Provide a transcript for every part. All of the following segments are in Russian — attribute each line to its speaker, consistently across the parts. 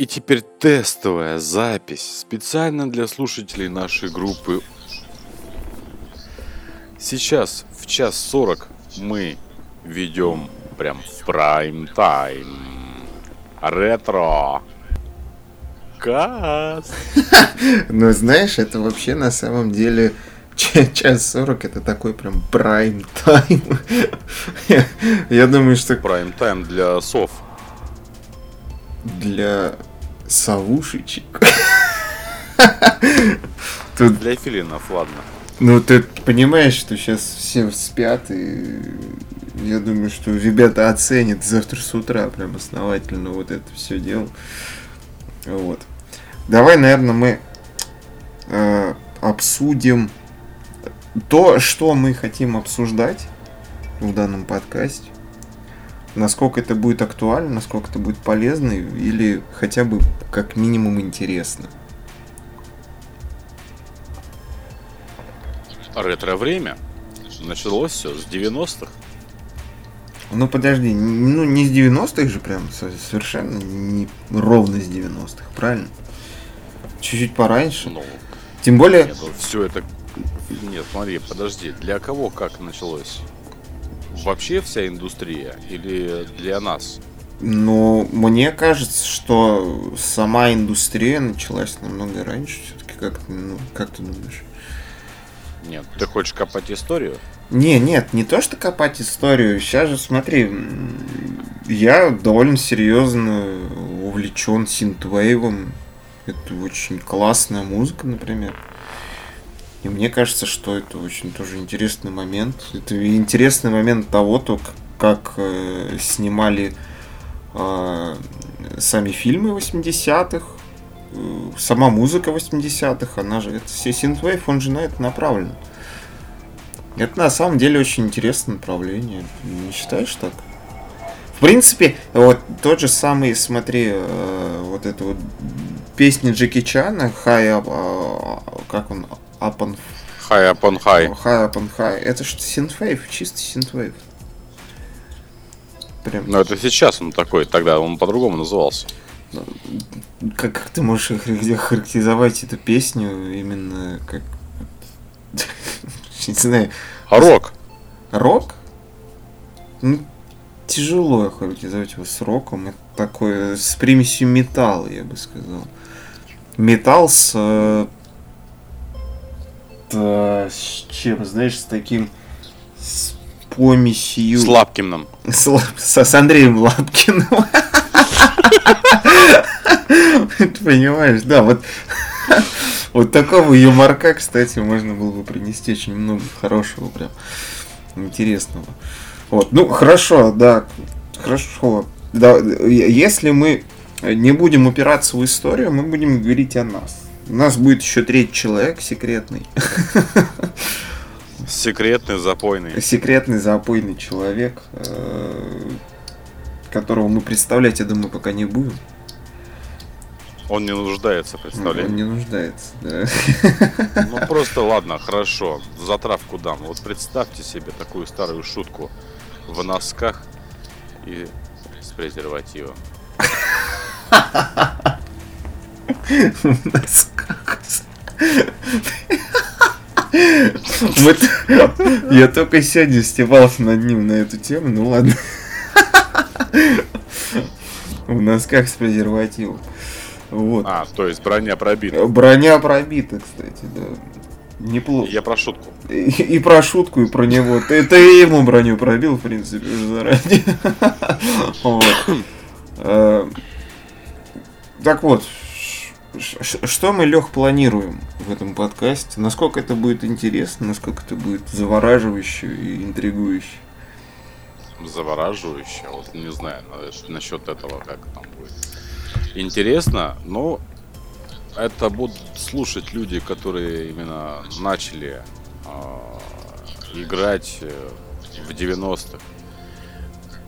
Speaker 1: И теперь тестовая запись специально для слушателей нашей группы. Сейчас в час сорок мы ведем прям в прайм тайм. Ретро. Каст.
Speaker 2: Ну, знаешь, это вообще на самом деле час сорок это такой прям прайм тайм. Я- думаю, что
Speaker 1: Прайм тайм для сов.
Speaker 2: для совушечек. Тут,
Speaker 1: Для филинов, ладно.
Speaker 2: ну, ты понимаешь, что сейчас все спят, и я думаю, что ребята оценят завтра с утра прям основательно вот это все дело. Вот. Давай, наверное, мы э, обсудим то, что мы хотим обсуждать в данном подкасте. Насколько это будет актуально, насколько это будет полезно или хотя бы как минимум интересно.
Speaker 1: Ретро-время началось все с 90-х.
Speaker 2: Ну подожди, ну не с 90-х же прям, со- совершенно не ровно с 90-х, правильно? Чуть-чуть пораньше.
Speaker 1: Ну,
Speaker 2: Тем более,
Speaker 1: нет, все это... Нет, смотри, подожди. Для кого как началось? Вообще вся индустрия или для нас?
Speaker 2: ну, мне кажется, что сама индустрия началась намного раньше. Все-таки как, ну, как ты думаешь?
Speaker 1: Нет, ты хочешь копать историю?
Speaker 2: Не, нет, не то что копать историю. Сейчас же смотри, я довольно серьезно увлечен синтвейвом. Это очень классная музыка, например. И мне кажется, что это очень тоже интересный момент. Это интересный момент того, то, как э, снимали э, сами фильмы 80-х, э, сама музыка 80-х, она же, это все синтвейв, он же на это направлен. Это на самом деле очень интересное направление. Не считаешь так? В принципе, вот тот же самый, смотри, э, вот эта вот песня Джеки Чана, High Up, э, как он, Up on,
Speaker 1: High upon high.
Speaker 2: High Up on High, это что, синтвейв, чистый синтвейв. Прям,
Speaker 1: Но это сейчас он такой, тогда он по-другому назывался.
Speaker 2: как, как ты можешь характеризовать эту песню именно как... Не знаю,
Speaker 1: А рок?
Speaker 2: Рок? Ну, тяжело охарактеризовать его с роком. Это такое с примесью металла, я бы сказал. Металл с... э, с чем, знаешь, с таким... С помесью...
Speaker 1: С Лапкиным.
Speaker 2: С, с- с Андреем Лапкиным. Ты понимаешь, да, вот вот такого юморка, кстати, можно было бы принести очень много хорошего, прям интересного. Вот, ну хорошо, да, хорошо. Да, если мы не будем упираться в историю, мы будем говорить о нас. У нас будет еще третий человек секретный.
Speaker 1: Секретный, запойный.
Speaker 2: секретный запойный человек, э, которого мы представлять, я думаю, пока не будем.
Speaker 1: Он не нуждается,
Speaker 2: Он
Speaker 1: представляешь?
Speaker 2: не нуждается. да.
Speaker 1: Ну просто ладно, хорошо. Затравку дам. Вот представьте себе такую старую шутку в носках и с презервативом.
Speaker 2: Вот Я только сегодня стебался над ним на эту тему, ну ладно. В носках с презервативом. Вот.
Speaker 1: А, то есть броня пробита.
Speaker 2: Броня пробита, кстати, да. Неплохо.
Speaker 1: Я про шутку.
Speaker 2: И, и про шутку, и про него. Ты, ты ему броню пробил, в принципе, заранее. Э, Так вот, что мы, Лех, планируем в этом подкасте? Насколько это будет интересно, насколько это будет завораживающе и интригующе?
Speaker 1: Завораживающе. Вот не знаю на- насчет этого, как там будет. Интересно, но это будут слушать люди, которые именно начали а, играть э, в 90-х.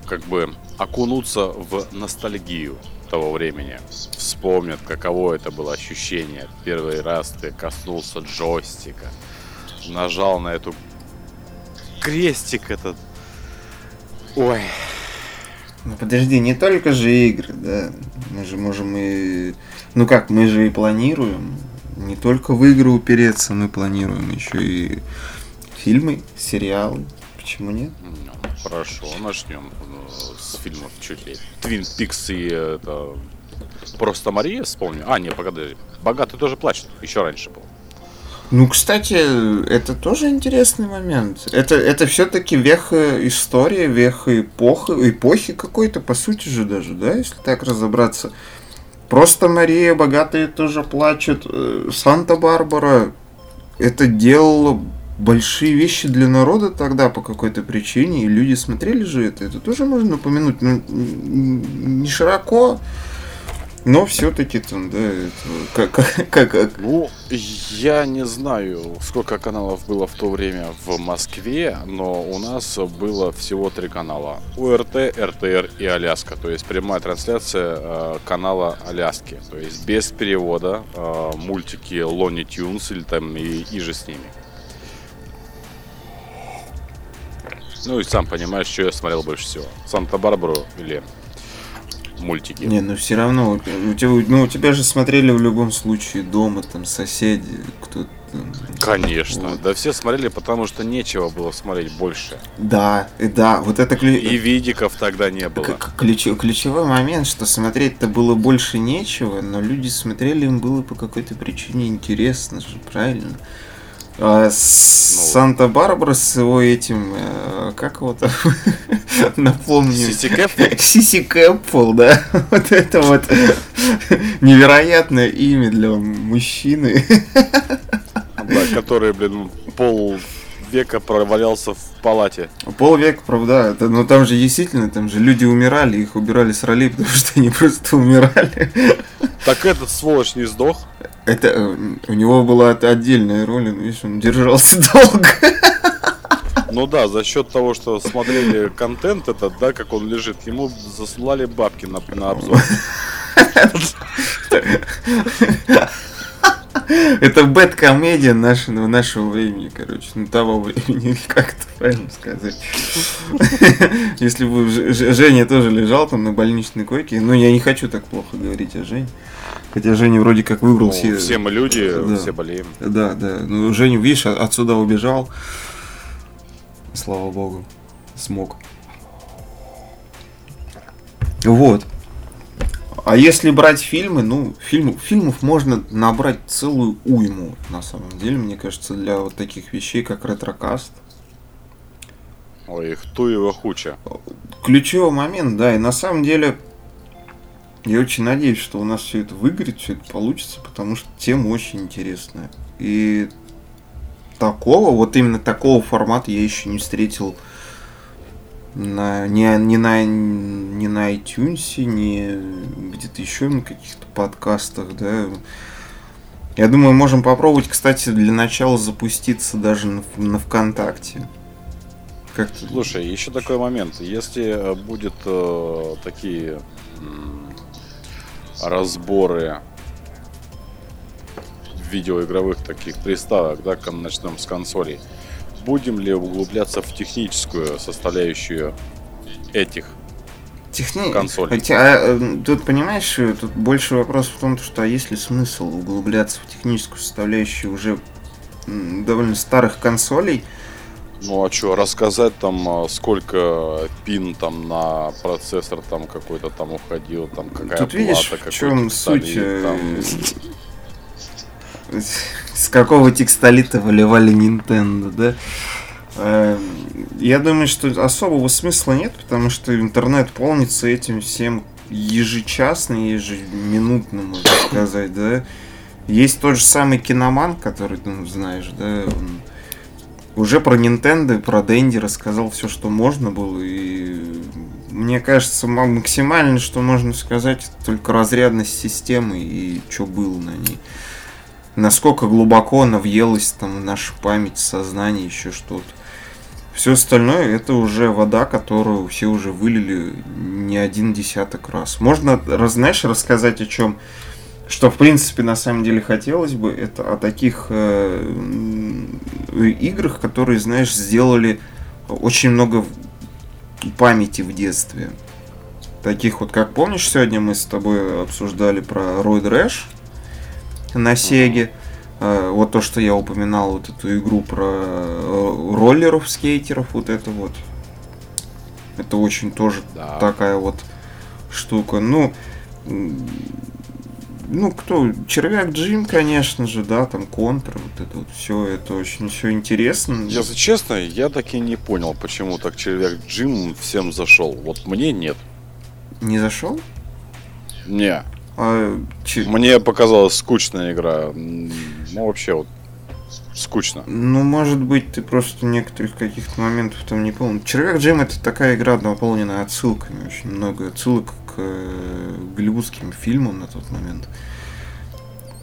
Speaker 1: Как бы окунуться в ностальгию того времени. Вспомнят, каково это было ощущение. Первый раз ты коснулся джойстика, нажал на эту крестик этот. Ой,
Speaker 2: Ну подожди, не только же игры, да. Мы же можем и... Ну как, мы же и планируем. Не только в игры упереться, мы планируем еще и фильмы, сериалы. Почему нет?
Speaker 1: Ну, хорошо, начнем э, с фильмов чуть ли. Твин Пикс и это... Просто Мария, вспомню. А, нет, погоди. Богатый тоже плачет. Еще раньше был.
Speaker 2: Ну, кстати, это тоже интересный момент. Это, это все-таки веха истории, веха эпохи, эпохи какой-то, по сути же даже, да, если так разобраться. Просто Мария богатые тоже плачут. Э, Санта-Барбара это делало большие вещи для народа тогда по какой-то причине, и люди смотрели же это. Это тоже можно упомянуть, но не широко. Но все-таки там, да, это, как, как, как...
Speaker 1: Ну, я не знаю, сколько каналов было в то время в Москве, но у нас было всего три канала. УРТ, РТР и Аляска. То есть прямая трансляция э, канала Аляски. То есть без перевода э, мультики Лони Тюнс или там и, и же с ними. Ну и сам понимаешь, что я смотрел больше всего. Санта-Барбару или мультики.
Speaker 2: Не, ну все равно, у тебя, ну, у тебя же смотрели в любом случае дома, там, соседи, кто-то.
Speaker 1: Конечно, вот. да все смотрели, потому что нечего было смотреть больше.
Speaker 2: Да, и да, вот это
Speaker 1: ключ... И видиков тогда не было. К-
Speaker 2: ключ... Ключевой момент, что смотреть-то было больше нечего, но люди смотрели, им было по какой-то причине интересно же, правильно? А, ну, Санта-Барбара с его этим, э, как его там, напомню.
Speaker 1: Сиси Кэпфул?
Speaker 2: Сиси Кэпфул, да. Вот это вот невероятное имя для мужчины.
Speaker 1: Да, который, блин, пол века провалялся в палате.
Speaker 2: Полвека, правда, это, но там же действительно, там же люди умирали, их убирали с ролей, потому что они просто умирали.
Speaker 1: Так этот сволочь не сдох?
Speaker 2: Это э, у него была отдельная роль, но видишь, он держался долго.
Speaker 1: Ну да, за счет того, что смотрели контент этот, да, как он лежит, ему заслали бабки на, на обзор.
Speaker 2: Это бэт-комедия нашего, нашего времени, короче. Ну, того времени, как это правильно сказать. Если бы Женя тоже лежал там на больничной койке, ну, я не хочу так плохо говорить о Жене. Хотя Женя вроде как выбрал ну,
Speaker 1: все... Все мы люди, да. все болеем.
Speaker 2: Да, да. Ну, Женя, видишь, отсюда убежал. Слава богу. Смог. Вот. А если брать фильмы, ну, фильм, фильмов можно набрать целую уйму, на самом деле, мне кажется, для вот таких вещей, как ретрокаст.
Speaker 1: Ой, ту его хуча.
Speaker 2: Ключевой момент, да, и на самом деле я очень надеюсь, что у нас все это выгорит, все это получится, потому что тема очень интересная. И такого, вот именно такого формата я еще не встретил на, не, не, на, не на iTunes, не где-то еще на каких-то подкастах, да. Я думаю, можем попробовать, кстати, для начала запуститься даже на, на ВКонтакте.
Speaker 1: Как Слушай, еще такой момент. Если э, будет э, такие э, разборы видеоигровых таких приставок, да, начнем с консолей, будем ли углубляться в техническую составляющую этих Техни... консолей?
Speaker 2: Хотя, а, тут, понимаешь, тут больше вопрос в том, что а есть ли смысл углубляться в техническую составляющую уже довольно старых консолей,
Speaker 1: ну а что, рассказать там, а, сколько пин там на процессор там какой-то там уходил, там какая
Speaker 2: Тут плата, видишь, в чем суть, э, там с какого текстолита выливали Nintendo, да? Эм, я думаю, что особого смысла нет, потому что интернет полнится этим всем ежечасно, ежеминутно, можно сказать, да. Есть тот же самый киноман, который ты ну, знаешь, да, он уже про Nintendo, про Дэнди рассказал все, что можно было, и мне кажется, максимально, что можно сказать, только разрядность системы и что было на ней насколько глубоко она въелась там в нашу память, сознание, еще что-то. Все остальное это уже вода, которую все уже вылили не один десяток раз. Можно, знаешь, рассказать о чем, что в принципе на самом деле хотелось бы, это о таких э, играх, которые, знаешь, сделали очень много памяти в детстве. Таких вот, как помнишь, сегодня мы с тобой обсуждали про Roid Rash на Сеге. Э, вот то, что я упоминал, вот эту игру про э, роллеров, скейтеров, вот это вот. Это очень тоже
Speaker 1: Да.
Speaker 2: такая вот штука. Ну, ну, кто? Червяк Джим, конечно же, да, там контр, вот это вот все, это очень все интересно.
Speaker 1: Если честно, я так и не понял, почему так червяк Джим всем зашел. Вот мне нет.
Speaker 2: Не зашел?
Speaker 1: Не.
Speaker 2: А, че-
Speaker 1: Мне показалась скучная игра. Ну, вообще, вот, скучно.
Speaker 2: Ну, может быть, ты просто некоторых каких-то моментов там не помнил. Червяк Джим это такая игра, наполненная отсылками. Очень много отсылок к э, голливудским фильмам на тот момент.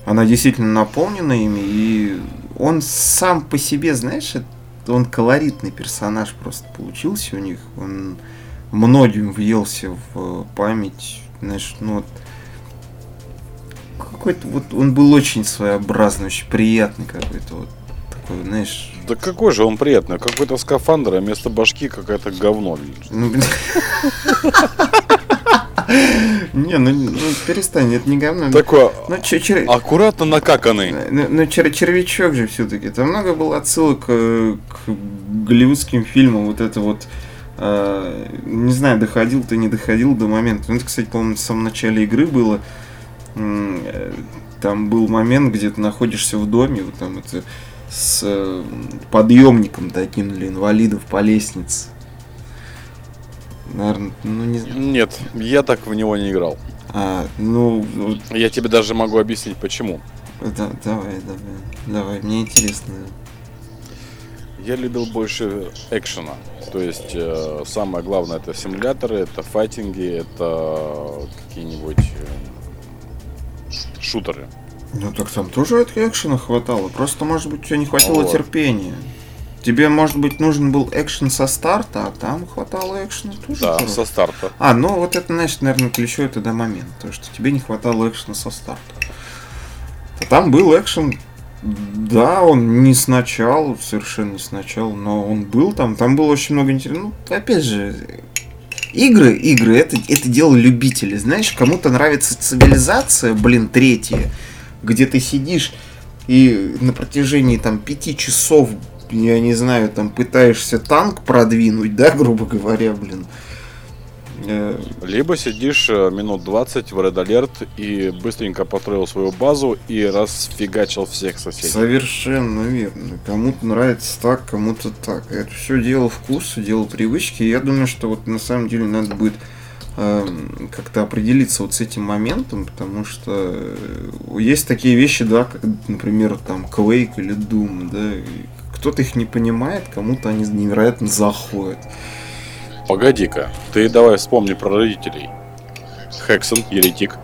Speaker 2: Она действительно наполнена ими, и он сам по себе, знаешь, он колоритный персонаж просто получился у них. Он многим въелся в память. Знаешь, ну вот какой-то вот он был очень своеобразный, очень приятный какой-то вот такой, знаешь.
Speaker 1: Да какой же он приятный. Какой-то скафандр, а вместо башки какое-то говно.
Speaker 2: Ну. Не, ну, ну перестань, это не говно.
Speaker 1: Такой
Speaker 2: Ну, чё, чё-
Speaker 1: аккуратно накаканный.
Speaker 2: Ну, ну, чер- червячок же все-таки. Там много было отсылок э, к голливудским фильмам. Вот это вот. э, не знаю, доходил ты, не доходил до момента. Ну, это, кстати, по-моему, в самом начале игры было. Э, Там был момент, где ты находишься в доме, вот там это с э, подъемником таким для инвалидов по лестнице. Наверное, ну не знаю.
Speaker 1: Нет, я так в него не играл.
Speaker 2: А, ну,
Speaker 1: Я тебе даже могу объяснить, почему.
Speaker 2: да- давай, давай, давай, мне интересно.
Speaker 1: Я любил больше экшена. То есть э, самое главное это симуляторы, это файтинги, это какие-нибудь э, шутеры.
Speaker 2: Ну так там тоже от экшена хватало. Просто, может быть, у тебя не хватило
Speaker 1: Вот.
Speaker 2: терпения. Тебе, может быть, нужен был экшен со старта, а там хватало экшена тоже.
Speaker 1: Да, со старта.
Speaker 2: А, ну вот это, значит, наверное, ключевой тогда момент. То, что тебе не хватало экшена со старта. А там был экшен, да, он не сначала, совершенно не сначала, но он был там, там было очень много интересного. Ну, опять же, игры, игры, это, это дело любителей. Знаешь, кому-то нравится цивилизация, блин, третья, где ты сидишь и на протяжении там пяти часов, я не знаю, там пытаешься танк продвинуть, да, грубо говоря, блин.
Speaker 1: Либо сидишь э, минут 20 в Red Alert и быстренько построил свою базу и расфигачил всех соседей.
Speaker 2: Совершенно верно. Кому-то нравится так, кому-то так. Это все дело вкуса, дело привычки. И я думаю, что вот на самом деле надо будет эм, как-то определиться вот с этим моментом, потому что э, есть такие вещи, да, как, например, там Quake или Doom, да, кто-то их не понимает, кому-то они невероятно заходят.
Speaker 1: Погоди-ка, ты давай вспомни про родителей. Хексон, еретик.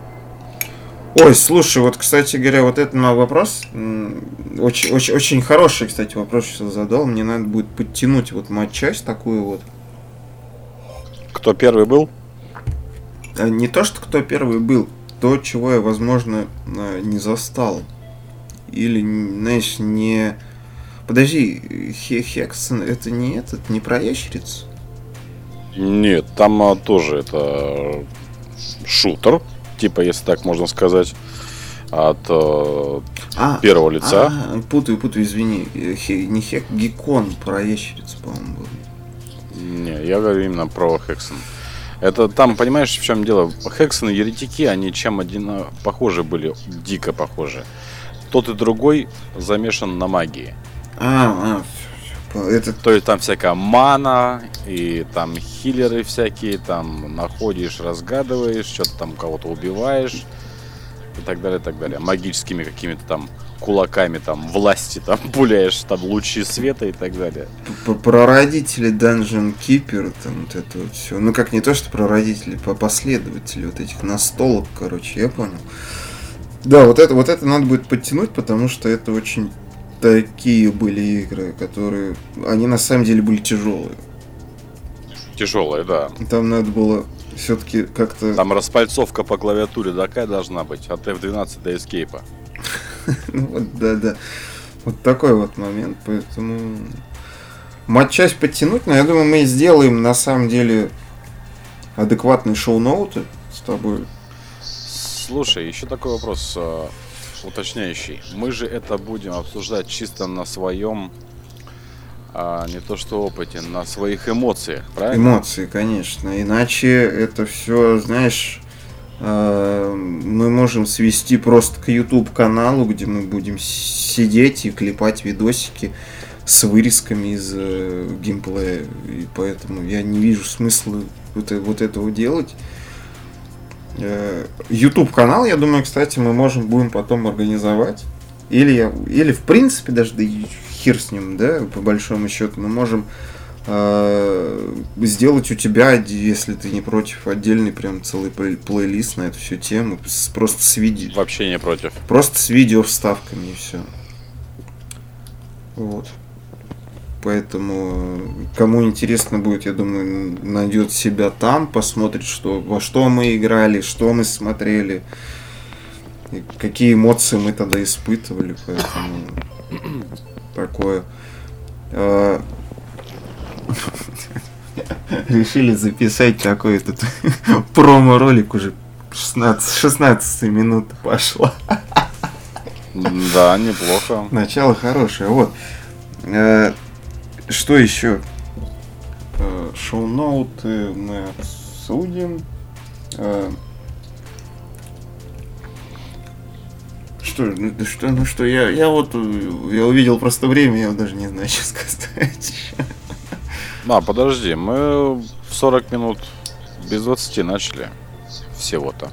Speaker 2: Ой, слушай, вот, кстати говоря, вот это на вопрос, очень, очень, очень хороший, кстати, вопрос сейчас задал. Мне надо будет подтянуть вот матчасть такую вот.
Speaker 1: Кто первый был?
Speaker 2: А Не то, что кто первый был, то, чего я, возможно, а, не застал. Или, знаешь, не... Подожди, Хе- Хексон, это не этот, не про ящерицу?
Speaker 1: Нет, там а, тоже это шутер, типа, если так можно сказать, от э,
Speaker 2: А,
Speaker 1: первого лица.
Speaker 2: а, путаю, путаю, извини. Э, Хе- не Хек, Гекон про ящерицу, по-моему, был.
Speaker 1: Не, я говорю именно про Хексон. Это там, понимаешь, в чем дело? Хексон и еретики, они чем один похожи были, дико похожи. Тот и другой замешан на магии.
Speaker 2: А, а, это
Speaker 1: То есть там всякая мана, и там хиллеры всякие, там находишь, разгадываешь, что-то там кого-то убиваешь, и так далее, и так далее. Магическими какими-то там кулаками, там, власти, там, пуляешь, там, лучи света и так далее.
Speaker 2: П- прародители Dungeon Keeper, там вот это вот все. Ну как не то, что прародители, по последователи вот этих настолок, короче, я понял. Да, вот это, вот это надо будет подтянуть, потому что это очень такие были игры, которые. Они на самом деле были тяжелые.
Speaker 1: Тяжелая, да.
Speaker 2: Там надо было все-таки как-то.
Speaker 1: Там распальцовка по клавиатуре такая должна быть, от F12 до Escape.
Speaker 2: Ну вот, да, да. Вот такой вот момент, поэтому матчасть подтянуть, но я думаю, мы сделаем на самом деле адекватные шоу-ноуты с тобой.
Speaker 1: Слушай, еще такой вопрос э, уточняющий. Мы же это будем обсуждать чисто на своем, а, не то что опыте, на своих эмоциях, правильно?
Speaker 2: Эмоции, конечно. Иначе это все, знаешь, э, мы можем свести просто к YouTube каналу, где мы будем сидеть и клепать видосики с вырезками из э, геймплея. И поэтому я не вижу смысла вот, э, вот этого делать. Э, YouTube канал, я думаю, кстати, мы можем будем потом организовать. Или, или в принципе, даже да хер с ним, да, по большому счету, мы можем э, сделать у тебя, если ты не против, отдельный прям целый плейлист на эту всю тему, с, просто с видео.
Speaker 1: Вообще не против.
Speaker 2: Просто с видео вставками и все. Вот. Поэтому кому интересно будет, я думаю, найдет себя там, посмотрит, что, во что мы играли, что мы смотрели, какие эмоции мы тогда испытывали. Поэтому такое. А, решили записать такой этот промо-ролик уже 16, 16 минут пошла.
Speaker 1: Да, неплохо.
Speaker 2: Начало хорошее. Вот. Э, что еще? Э, шоу-ноуты мы обсудим. Э, что, ну что, ну что, я, я вот я увидел просто время, я даже не знаю, что сказать.
Speaker 1: А, подожди, мы в 40 минут без 20 начали всего-то.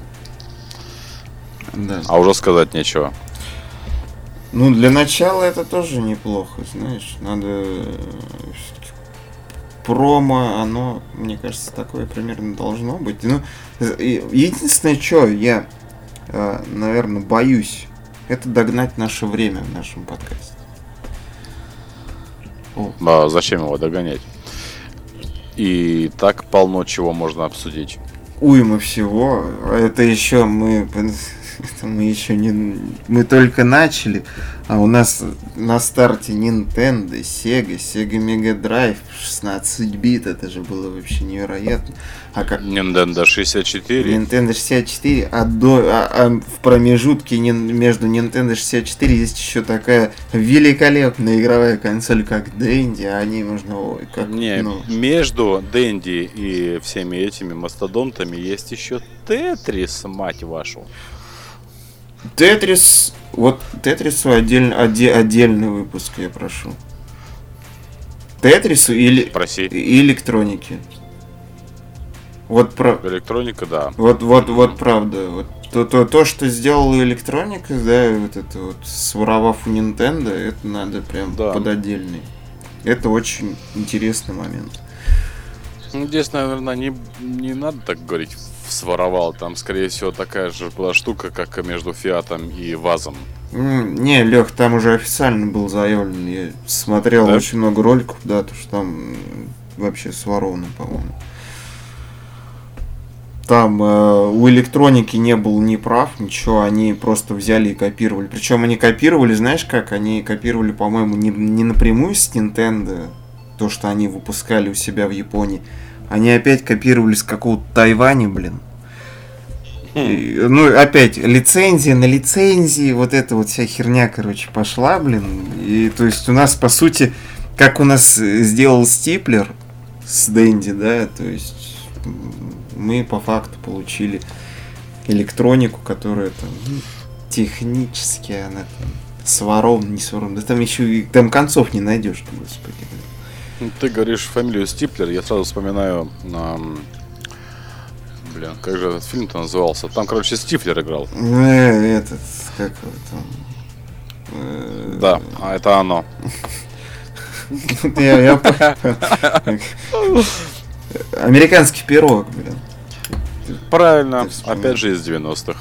Speaker 1: Да. А уже сказать нечего.
Speaker 2: Ну, для начала это тоже неплохо, знаешь. Надо э, промо, оно, мне кажется, такое примерно должно быть. Ну, единственное, что я, э, наверное, боюсь, это догнать наше время в нашем подкасте.
Speaker 1: А зачем его догонять? И так полно чего можно обсудить.
Speaker 2: Уйма всего. Это еще мы это мы еще не... Мы только начали, а у нас на старте Nintendo, Sega, Sega Mega Drive, 16 бит, это же было вообще невероятно.
Speaker 1: А как... Nintendo 64.
Speaker 2: Nintendo 64, а, до, а, а в промежутке между Nintendo 64 есть еще такая великолепная игровая консоль, как Dendy, а они можно... Ой, как,
Speaker 1: Не, ну... между Dendy и всеми этими мастодонтами есть еще Тетрис, мать вашу.
Speaker 2: Тетрис, вот Тетрису отдельно, отде, отдельный выпуск, я прошу. Тетрису или,
Speaker 1: Проси.
Speaker 2: и электроники. Вот про...
Speaker 1: Электроника, да.
Speaker 2: Вот, вот, вот правда. Вот то, то, то, что сделала электроника, да, вот это вот, своровав у Nintendo, это надо прям да. под отдельный. Это очень интересный момент.
Speaker 1: Ну, здесь, наверное, не, не надо так говорить своровал. Там, скорее всего, такая же была штука, как между Фиатом и Вазом.
Speaker 2: Не, Лех, там уже официально был заявлен. Я смотрел да? очень много роликов, да, то что там вообще своровано, по-моему. Там э, у электроники не было ни прав, ничего, они просто взяли и копировали. Причем они копировали, знаешь как? Они копировали, по-моему, не, не напрямую с Nintendo, то, что они выпускали у себя в Японии, они опять копировали с какого-то Тайваня, блин. И, ну, опять, лицензия на лицензии, вот эта вот вся херня, короче, пошла, блин. И то есть у нас, по сути, как у нас сделал Стиплер с Дэнди, да, то есть мы по факту получили электронику, которая там ну, технически она там сворована, не сворована. Да там еще и там концов не найдешь, господи.
Speaker 1: Ну, ты говоришь фамилию Стиплер, я сразу вспоминаю, эм, блин, как же этот фильм-то назывался? Там, короче, Стифлер играл.
Speaker 2: Э, этот, как его там?
Speaker 1: Э, да, а это оно.
Speaker 2: Американский пирог, блин.
Speaker 1: Правильно, опять же из 90-х.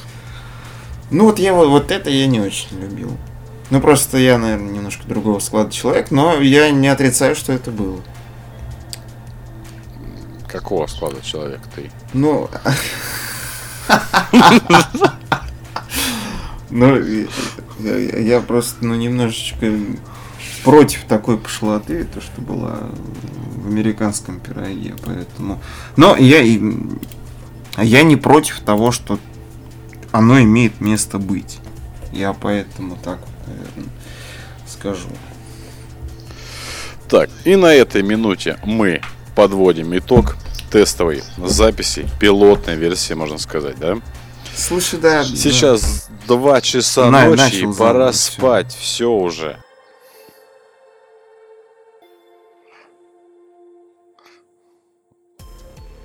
Speaker 2: Ну вот я вот это я не очень любил. Ну, просто я, наверное, немножко другого склада человек, но я не отрицаю, что это было.
Speaker 1: Какого склада человек ты?
Speaker 2: Ну... Ну, я, просто, ну, немножечко против такой пошлоты, то, что была в американском пироге, поэтому... Но я, я не против того, что оно имеет место быть. Я поэтому так, наверное, скажу.
Speaker 1: Так, и на этой минуте мы подводим итог тестовой записи, пилотной версии, можно сказать, да?
Speaker 2: Слушай, да.
Speaker 1: Сейчас да. 2 часа На, ночи, и пора забыть, спать, все. все уже.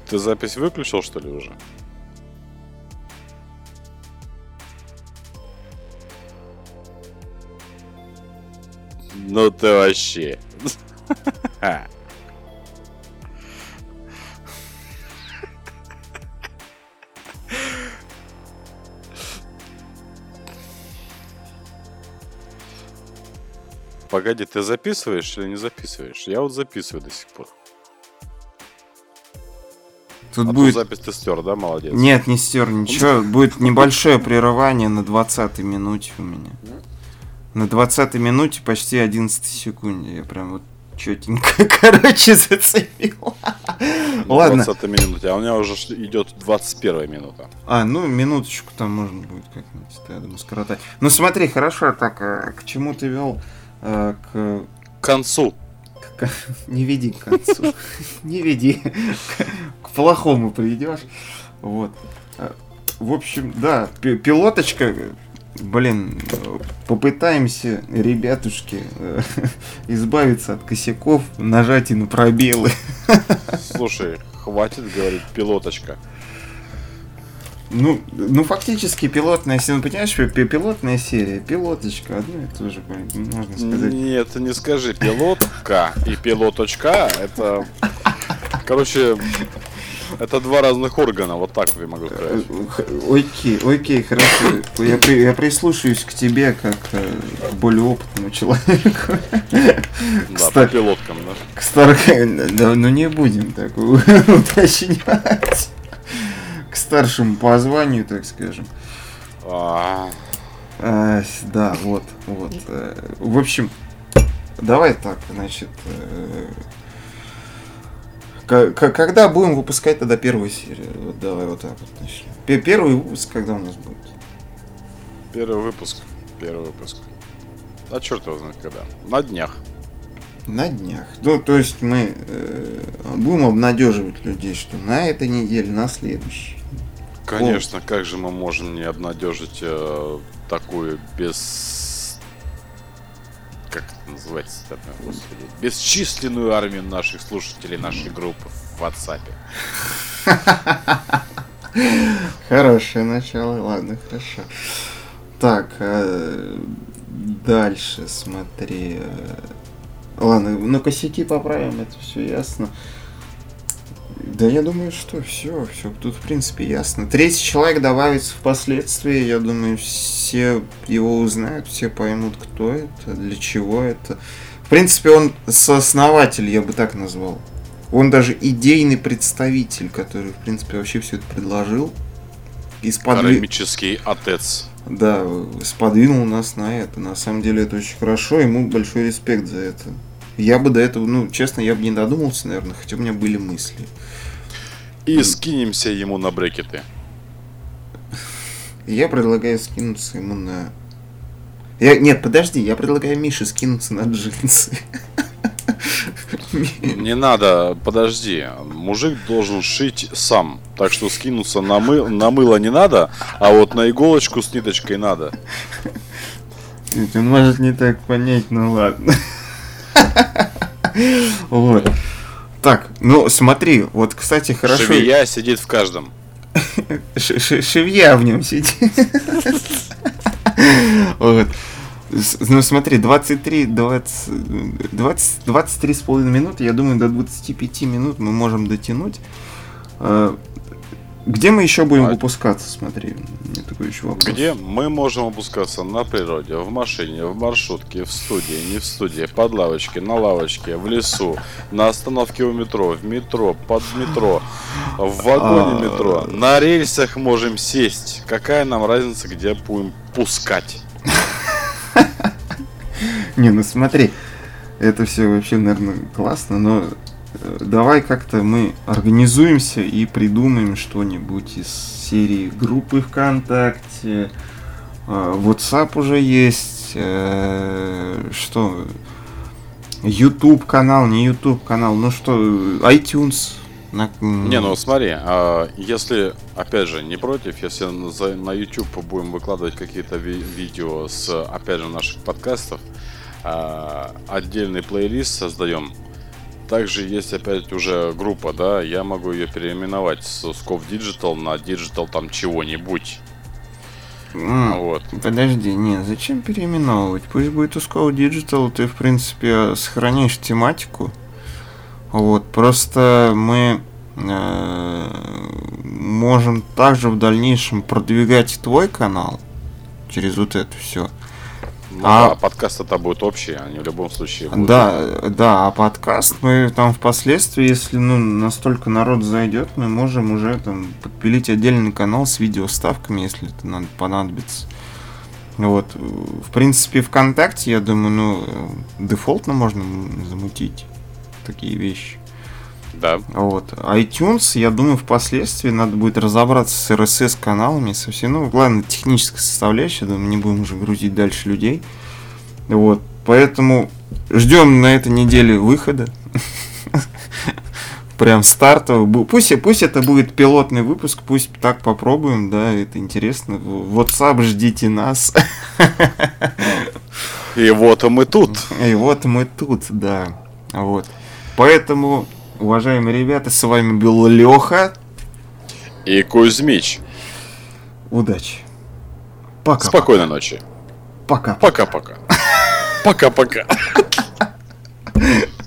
Speaker 1: Ты запись выключил, что ли, уже? Ну ты вообще. Погоди, ты записываешь или не записываешь? Я вот записываю до сих пор. Тут а будет... запись ты стер, да, молодец?
Speaker 2: Нет, не стер ничего. Будет небольшое прерывание на 20 минуте у меня. На 20 минуте почти 11 секунде. Я прям вот четенько, короче, зацепил.
Speaker 1: Ладно. 20 минуте, а у меня уже идет 21 минута.
Speaker 2: А, ну, минуточку там можно будет как-нибудь, я думаю, скоротать. Ну, смотри, хорошо, так, а к чему ты вел? А,
Speaker 1: к... К концу.
Speaker 2: Не веди к концу. Не веди. К плохому придешь. Вот. А, в общем, да, пилоточка блин, попытаемся, ребятушки, избавиться от косяков, нажатий на пробелы.
Speaker 1: Слушай, хватит говорить пилоточка.
Speaker 2: Ну, ну фактически пилотная серия, ну понимаешь, пилотная серия, пилоточка, одно и то же, можно сказать.
Speaker 1: Нет, не скажи, пилотка и пилоточка, это, короче, это два разных органа, вот так я могу сказать.
Speaker 2: Окей, окей, хорошо. Я, при, я прислушаюсь к тебе как э, к более опытному человеку.
Speaker 1: Да, по пилоткам, да?
Speaker 2: К стар... да, ну не будем так уточнять. К старшему по званию, так скажем. А... А, да, вот, вот. Э, в общем, давай так, значит, э, когда будем выпускать тогда первую серию? Вот давай вот так вот начнем. Первый выпуск когда у нас будет?
Speaker 1: Первый выпуск. Первый выпуск. А черт его знает когда. На днях.
Speaker 2: На днях. Ну, то есть мы э, будем обнадеживать людей, что на этой неделе, на следующей.
Speaker 1: Конечно, вот. как же мы можем не обнадежить э, такую без называется там, господи, бесчисленную армию наших слушателей нашей группы в WhatsApp.
Speaker 2: Хорошее начало, ладно, хорошо. Так, э, дальше смотри. Э, ладно, ну косяки поправим, это все ясно. Да я думаю, что все, все тут в принципе ясно. Третий человек добавится впоследствии, я думаю, все его узнают, все поймут, кто это, для чего это. В принципе, он сооснователь, я бы так назвал. Он даже идейный представитель, который, в принципе, вообще все это предложил.
Speaker 1: И сподвиг... Кармический отец.
Speaker 2: Да, сподвинул нас на это. На самом деле это очень хорошо, ему большой респект за это. Я бы до этого, ну, честно, я бы не додумался, наверное, хотя у меня были мысли.
Speaker 1: И скинемся ему на брекеты.
Speaker 2: Я предлагаю скинуться ему на... Я... Нет, подожди, я предлагаю Мише скинуться на джинсы.
Speaker 1: Не надо, подожди. Мужик должен шить сам. Так что скинуться на, мы... на мыло не надо, а вот на иголочку с ниточкой надо.
Speaker 2: Он может не так понять, ну ладно. Вот. Так, ну смотри, вот, кстати, хорошо.
Speaker 1: Шевия сидит в каждом.
Speaker 2: Шевья в нем сидит. Вот. Ну смотри, 23, 20, 20, 23 с половиной минуты, я думаю, до 25 минут мы можем дотянуть. Где мы еще будем а... выпускаться, смотри, мне такой еще вопрос.
Speaker 1: Где мы можем выпускаться на природе, в машине, в маршрутке, в студии, не в студии, под лавочке, на лавочке, в лесу, на остановке у метро, в метро, под метро, в вагоне а. метро, на рельсах можем сесть. Какая нам разница, где будем пускать?
Speaker 2: Не, ну смотри, Это все вообще, наверное, классно, но давай как-то мы организуемся и придумаем что-нибудь из серии группы ВКонтакте. Э, WhatsApp уже есть. Э, что? YouTube канал, не YouTube канал, ну что, iTunes.
Speaker 1: На... Не, ну смотри, а если, опять же, не против, если на YouTube будем выкладывать какие-то ви- видео с, опять же, наших подкастов, а, отдельный плейлист создаем. Также есть опять уже группа, да, я могу ее переименовать с Scov Digital на Digital там чего-нибудь.
Speaker 2: Mm, вот. Подожди, не, зачем переименовывать? Пусть будет Ускоу Digital, ты в принципе сохранишь тематику. Вот, просто мы э, можем также в дальнейшем продвигать твой канал через вот это все.
Speaker 1: Ну, а да, подкаст это будет общий, они в любом случае будут.
Speaker 2: Да, да, а подкаст мы там впоследствии, если ну, настолько народ зайдет, мы можем уже там подпилить отдельный канал с видеоставками, если это надо, понадобится. Вот, в принципе, ВКонтакте, я думаю, ну, дефолтно можно замутить такие вещи.
Speaker 1: Да.
Speaker 2: Вот. iTunes, я думаю, впоследствии надо будет разобраться с RSS каналами, со всем. Ну, главное, техническая составляющая, думаю, не будем уже грузить дальше людей. Вот. Поэтому ждем на этой неделе выхода. Прям стартовый. Пусть, пусть это будет пилотный выпуск, пусть так попробуем, да, это интересно. WhatsApp, ждите нас.
Speaker 1: И вот мы тут.
Speaker 2: И вот мы тут, да. Вот. Поэтому Уважаемые ребята, с вами был Леха.
Speaker 1: И Кузьмич.
Speaker 2: Удачи.
Speaker 1: Пока. Спокойной ночи.
Speaker 2: Пока.
Speaker 1: Пока-пока. Пока-пока.